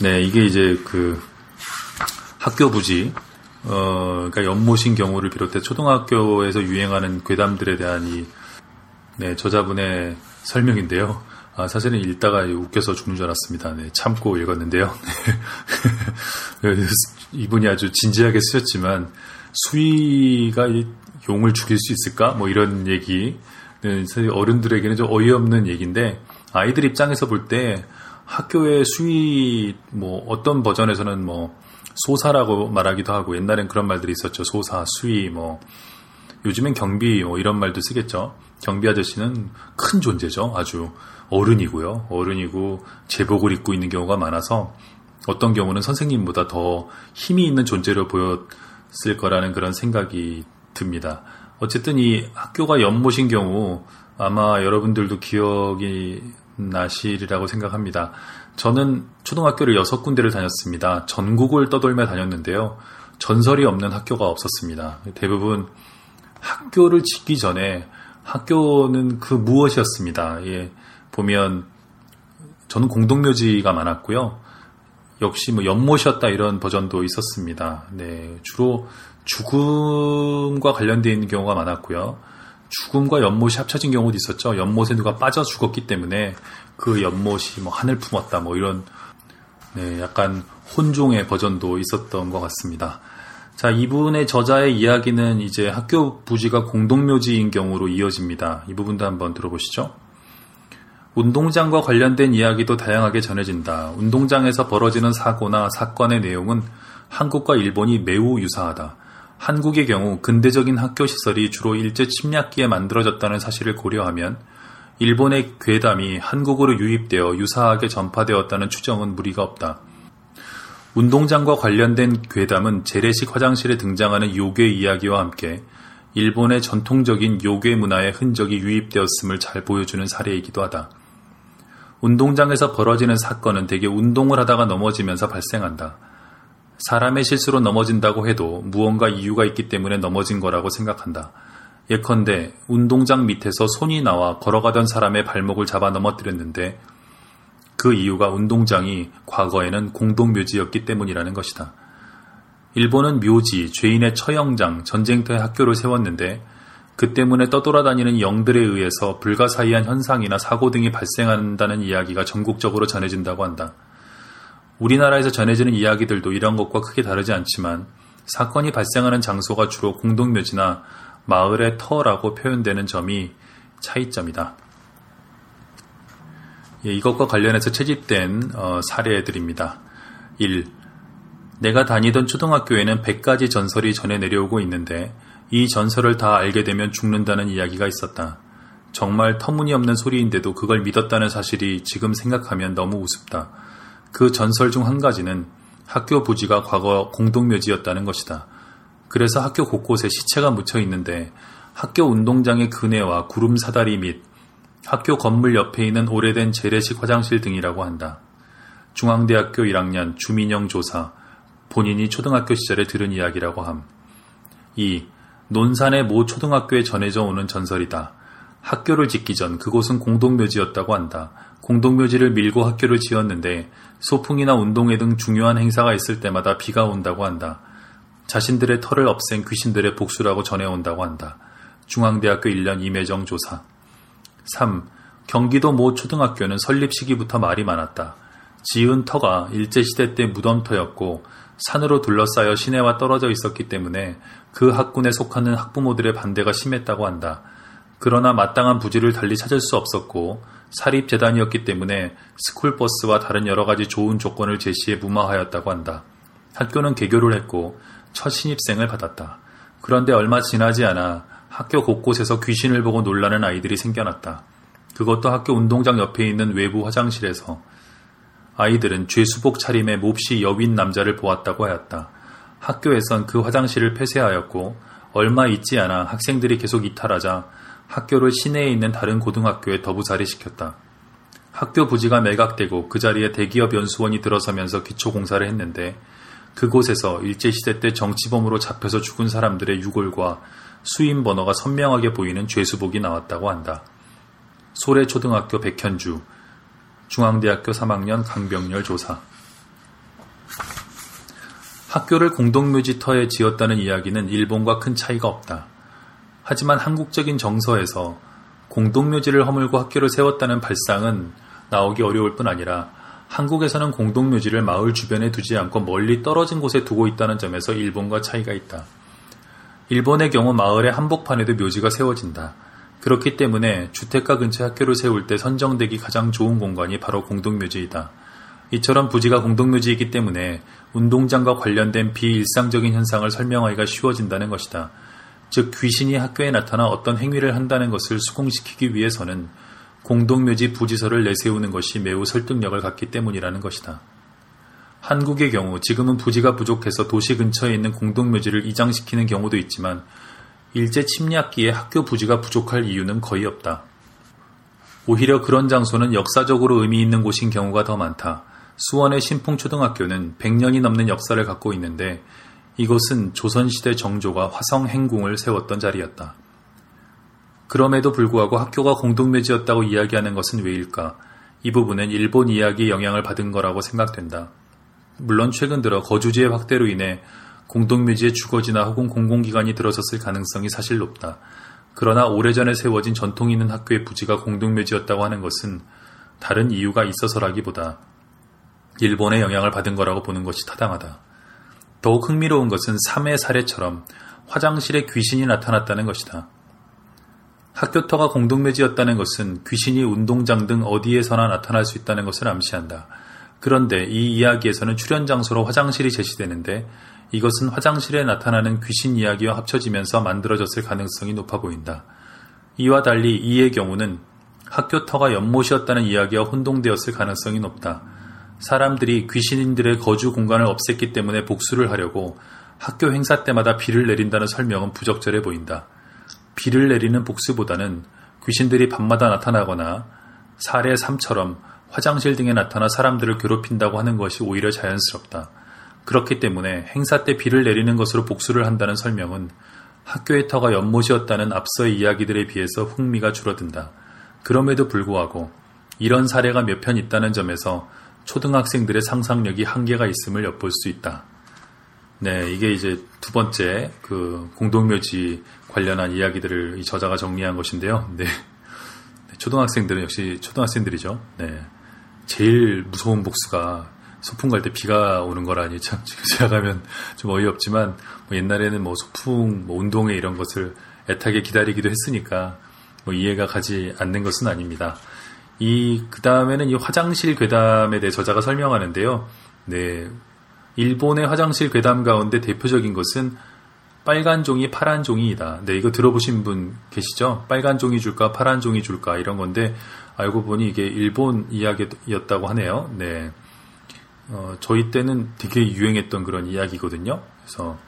네, 이게 이제 그 학교 부지, 어, 그러니까 연못인 경우를 비롯해 초등학교에서 유행하는 괴담들에 대한 이, 네, 저자분의 설명인데요. 아, 사실은 읽다가 웃겨서 죽는 줄 알았습니다. 네, 참고 읽었는데요. 이분이 아주 진지하게 쓰셨지만, 수위가 용을 죽일 수 있을까? 뭐 이런 얘기. 네, 사실 어른들에게는 좀 어이없는 얘기인데, 아이들 입장에서 볼 때, 학교의 수위, 뭐, 어떤 버전에서는 뭐, 소사라고 말하기도 하고, 옛날엔 그런 말들이 있었죠. 소사, 수위, 뭐, 요즘엔 경비, 뭐, 이런 말도 쓰겠죠. 경비 아저씨는 큰 존재죠. 아주. 어른이고요. 어른이고 제복을 입고 있는 경우가 많아서 어떤 경우는 선생님보다 더 힘이 있는 존재로 보였을 거라는 그런 생각이 듭니다. 어쨌든 이 학교가 연못인 경우 아마 여러분들도 기억이 나시리라고 생각합니다. 저는 초등학교를 여섯 군데를 다녔습니다. 전국을 떠돌며 다녔는데요. 전설이 없는 학교가 없었습니다. 대부분 학교를 짓기 전에 학교는 그 무엇이었습니다. 예. 보면 저는 공동묘지가 많았고요. 역시 뭐 연못이었다 이런 버전도 있었습니다. 네, 주로 죽음과 있는 경우가 많았고요. 죽음과 연못이 합쳐진 경우도 있었죠. 연못에 누가 빠져 죽었기 때문에 그 연못이 뭐 하늘 품었다 뭐 이런 네, 약간 혼종의 버전도 있었던 것 같습니다. 자, 이분의 저자의 이야기는 이제 학교 부지가 공동묘지인 경우로 이어집니다. 이 부분도 한번 들어보시죠. 운동장과 관련된 이야기도 다양하게 전해진다. 운동장에서 벌어지는 사고나 사건의 내용은 한국과 일본이 매우 유사하다. 한국의 경우 근대적인 학교 시설이 주로 일제 침략기에 만들어졌다는 사실을 고려하면 일본의 괴담이 한국으로 유입되어 유사하게 전파되었다는 추정은 무리가 없다. 운동장과 관련된 괴담은 재래식 화장실에 등장하는 요괴 이야기와 함께 일본의 전통적인 요괴 문화의 흔적이 유입되었음을 잘 보여주는 사례이기도 하다. 운동장에서 벌어지는 사건은 대개 운동을 하다가 넘어지면서 발생한다. 사람의 실수로 넘어진다고 해도 무언가 이유가 있기 때문에 넘어진 거라고 생각한다. 예컨대 운동장 밑에서 손이 나와 걸어가던 사람의 발목을 잡아 넘어뜨렸는데 그 이유가 운동장이 과거에는 공동묘지였기 때문이라는 것이다. 일본은 묘지, 죄인의 처형장, 전쟁터의 학교를 세웠는데 그 때문에 떠돌아다니는 영들에 의해서 불가사의한 현상이나 사고 등이 발생한다는 이야기가 전국적으로 전해진다고 한다. 우리나라에서 전해지는 이야기들도 이런 것과 크게 다르지 않지만 사건이 발생하는 장소가 주로 공동묘지나 마을의 터라고 표현되는 점이 차이점이다. 예, 이것과 관련해서 채집된 어, 사례들입니다. 1. 내가 다니던 초등학교에는 100가지 전설이 전해 내려오고 있는데 이 전설을 다 알게 되면 죽는다는 이야기가 있었다. 정말 터무니없는 소리인데도 그걸 믿었다는 사실이 지금 생각하면 너무 우습다. 그 전설 중 한 가지는 학교 부지가 과거 공동묘지였다는 것이다. 그래서 학교 곳곳에 시체가 묻혀 있는데 학교 운동장의 그네와 구름 사다리 및 학교 건물 옆에 있는 오래된 재래식 화장실 등이라고 한다. 중앙대학교 1학년 주민영 조사, 본인이 초등학교 시절에 들은 이야기라고 함. 2. 논산의 모 초등학교에 전해져 오는 전설이다. 학교를 짓기 전 그곳은 공동묘지였다고 한다. 공동묘지를 밀고 학교를 지었는데 소풍이나 운동회 등 중요한 행사가 있을 때마다 비가 온다고 한다. 자신들의 털을 없앤 귀신들의 복수라고 전해온다고 한다. 중앙대학교 1년 임혜정 조사. 3. 경기도 모 초등학교는 설립 시기부터 말이 많았다. 지은 터가 일제시대 때 무덤터였고 산으로 둘러싸여 시내와 떨어져 있었기 때문에 그 학군에 속하는 학부모들의 반대가 심했다고 한다. 그러나 마땅한 부지를 달리 찾을 수 없었고 사립재단이었기 때문에 스쿨버스와 다른 여러 가지 좋은 조건을 제시해 무마하였다고 한다. 학교는 개교를 했고 첫 신입생을 받았다. 그런데 얼마 지나지 않아 학교 곳곳에서 귀신을 보고 놀라는 아이들이 생겨났다. 그것도 학교 운동장 옆에 있는 외부 화장실에서 아이들은 죄수복 차림의 몹시 여윈 남자를 보았다고 하였다. 학교에선 그 화장실을 폐쇄하였고 얼마 있지 않아 학생들이 계속 이탈하자 학교를 시내에 있는 다른 고등학교에 더부살이 시켰다. 학교 부지가 매각되고 그 자리에 대기업 연수원이 들어서면서 기초공사를 했는데 그곳에서 일제시대 때 정치범으로 잡혀서 죽은 사람들의 유골과 수임 번호가 선명하게 보이는 죄수복이 나왔다고 한다. 소래초등학교 백현주, 중앙대학교 3학년 강병렬 조사. 학교를 공동묘지터에 지었다는 이야기는 일본과 큰 차이가 없다. 하지만 한국적인 정서에서 공동묘지를 허물고 학교를 세웠다는 발상은 나오기 어려울 뿐 아니라 한국에서는 공동묘지를 마을 주변에 두지 않고 멀리 떨어진 곳에 두고 있다는 점에서 일본과 차이가 있다. 일본의 경우 마을의 한복판에도 묘지가 세워진다. 그렇기 때문에 주택가 근처 학교를 세울 때 선정되기 가장 좋은 공간이 바로 공동묘지이다. 이처럼 부지가 공동묘지이기 때문에 운동장과 관련된 비일상적인 현상을 설명하기가 쉬워진다는 것이다. 즉 귀신이 학교에 나타나 어떤 행위를 한다는 것을 수긍시키기 위해서는 공동묘지 부지서를 내세우는 것이 매우 설득력을 갖기 때문이라는 것이다. 한국의 경우 지금은 부지가 부족해서 도시 근처에 있는 공동묘지를 이장시키는 경우도 있지만 일제 침략기에 학교 부지가 부족할 이유는 거의 없다. 오히려 그런 장소는 역사적으로 의미 있는 곳인 경우가 더 많다. 수원의 신풍초등학교는 100년이 넘는 역사를 갖고 있는데 이곳은 조선시대 정조가 화성 행궁을 세웠던 자리였다. 그럼에도 불구하고 학교가 공동묘지였다고 이야기하는 것은 왜일까? 이 부분은 일본 이야기의 영향을 받은 거라고 생각된다. 물론 최근 들어 거주지의 확대로 인해 공동묘지의 주거지나 혹은 공공기관이 들어섰을 가능성이 사실 높다. 그러나 오래전에 세워진 전통 있는 학교의 부지가 공동묘지였다고 하는 것은 다른 이유가 있어서라기보다 일본의 영향을 받은 거라고 보는 것이 타당하다. 더욱 흥미로운 것은 3회 사례처럼 화장실에 귀신이 나타났다는 것이다. 학교터가 공동묘지였다는 것은 귀신이 운동장 등 어디에서나 나타날 수 있다는 것을 암시한다. 그런데 이 이야기에서는 출연 장소로 화장실이 제시되는데 이것은 화장실에 나타나는 귀신 이야기와 합쳐지면서 만들어졌을 가능성이 높아 보인다. 이와 달리 이의 경우는 학교터가 연못이었다는 이야기와 혼동되었을 가능성이 높다. 사람들이 귀신인들의 거주 공간을 없앴기 때문에 복수를 하려고 학교 행사 때마다 비를 내린다는 설명은 부적절해 보인다. 비를 내리는 복수보다는 귀신들이 밤마다 나타나거나 사례 3처럼 화장실 등에 나타나 사람들을 괴롭힌다고 하는 것이 오히려 자연스럽다. 그렇기 때문에 행사 때 비를 내리는 것으로 복수를 한다는 설명은 학교의 터가 연못이었다는 앞서의 이야기들에 비해서 흥미가 줄어든다. 그럼에도 불구하고 이런 사례가 몇 편 있다는 점에서 초등학생들의 상상력이 한계가 있음을 엿볼 수 있다. 네, 이게 이제 두 번째 그 공동묘지 관련한 이야기들을 이 저자가 정리한 것인데요. 네. 네. 초등학생들은 역시 초등학생들이죠. 네. 제일 무서운 복수가 소풍 갈 때 비가 오는 거라니 참 제가 가면 좀 어이없지만 뭐 옛날에는 뭐 소풍, 뭐 운동회 이런 것을 애타게 기다리기도 했으니까 뭐 이해가 가지 않는 것은 아닙니다. 이 그 다음에는 이 화장실 괴담에 대해 저자가 설명하는데요. 네, 일본의 화장실 괴담 가운데 대표적인 것은 빨간 종이 파란 종이다. 네, 이거 들어보신 분 계시죠? 빨간 종이 줄까 파란 종이 줄까 이런 건데 알고 보니 이게 일본 이야기였다고 하네요. 네. 어, 저희 때는 되게 유행했던 그런 이야기거든요. 그래서 어,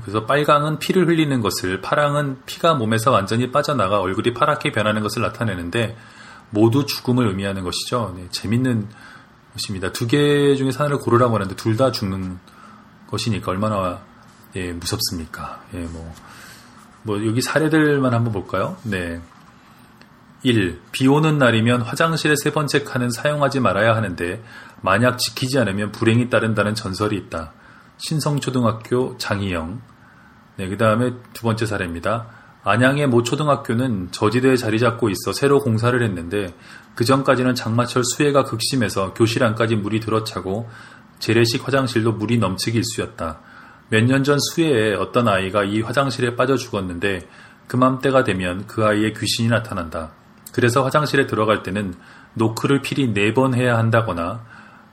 그래서 빨강은 피를 흘리는 것을, 파랑은 피가 몸에서 완전히 빠져나가 얼굴이 파랗게 변하는 것을 나타내는데 모두 죽음을 의미하는 것이죠. 네, 재밌는 것입니다. 두 개 중에 하나를 고르라고 하는데 둘 다 죽는 것이니까 얼마나 예, 무섭습니까? 예, 뭐, 뭐 여기 사례들만 한번 볼까요? 네. 1. 비 오는 날이면 화장실의 세 번째 칸은 사용하지 말아야 하는데 만약 지키지 않으면 불행이 따른다는 전설이 있다. 신성초등학교 장희영. 네, 그 다음에 두 번째 사례입니다. 안양의 모 초등학교는 저지대에 자리 잡고 있어 새로 공사를 했는데 그 전까지는 장마철 수해가 극심해서 교실 안까지 물이 들어차고 재래식 화장실도 물이 넘치기 일쑤였다. 몇 년 전 수해에 어떤 아이가 이 화장실에 빠져 죽었는데 그맘때가 되면 그 아이의 귀신이 나타난다. 그래서 화장실에 들어갈 때는 노크를 필히 네 번 해야 한다거나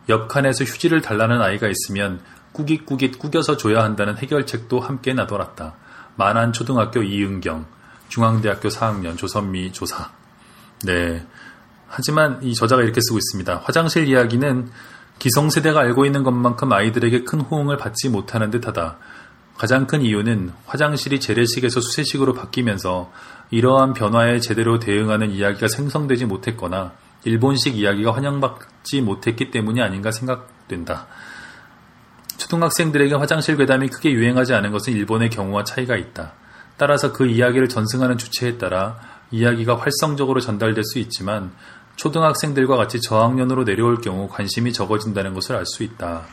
옆 칸에서 휴지를 달라는 아이가 있으면 꾸깃꾸깃 꾸겨서 줘야 한다는 해결책도 함께 나돌았다. 만안 초등학교 이은경, 중앙대학교 4학년 조선미 조사. 네. 하지만 이 저자가 이렇게 쓰고 있습니다. 화장실 이야기는 기성세대가 알고 있는 것만큼 아이들에게 큰 호응을 받지 못하는 듯하다. 가장 큰 이유는 화장실이 재래식에서 수세식으로 바뀌면서 이러한 변화에 제대로 대응하는 이야기가 생성되지 못했거나 일본식 이야기가 환영받지 못했기 때문이 아닌가 생각된다. 초등학생들에게 화장실 괴담이 크게 유행하지 않은 것은 일본의 경우와 차이가 있다. 따라서 그 이야기를 전승하는 주체에 따라 이야기가 활성적으로 전달될 수 있지만 초등학생들과 같이 저학년으로 내려올 경우 관심이 적어진다는 것을 알 수 있다.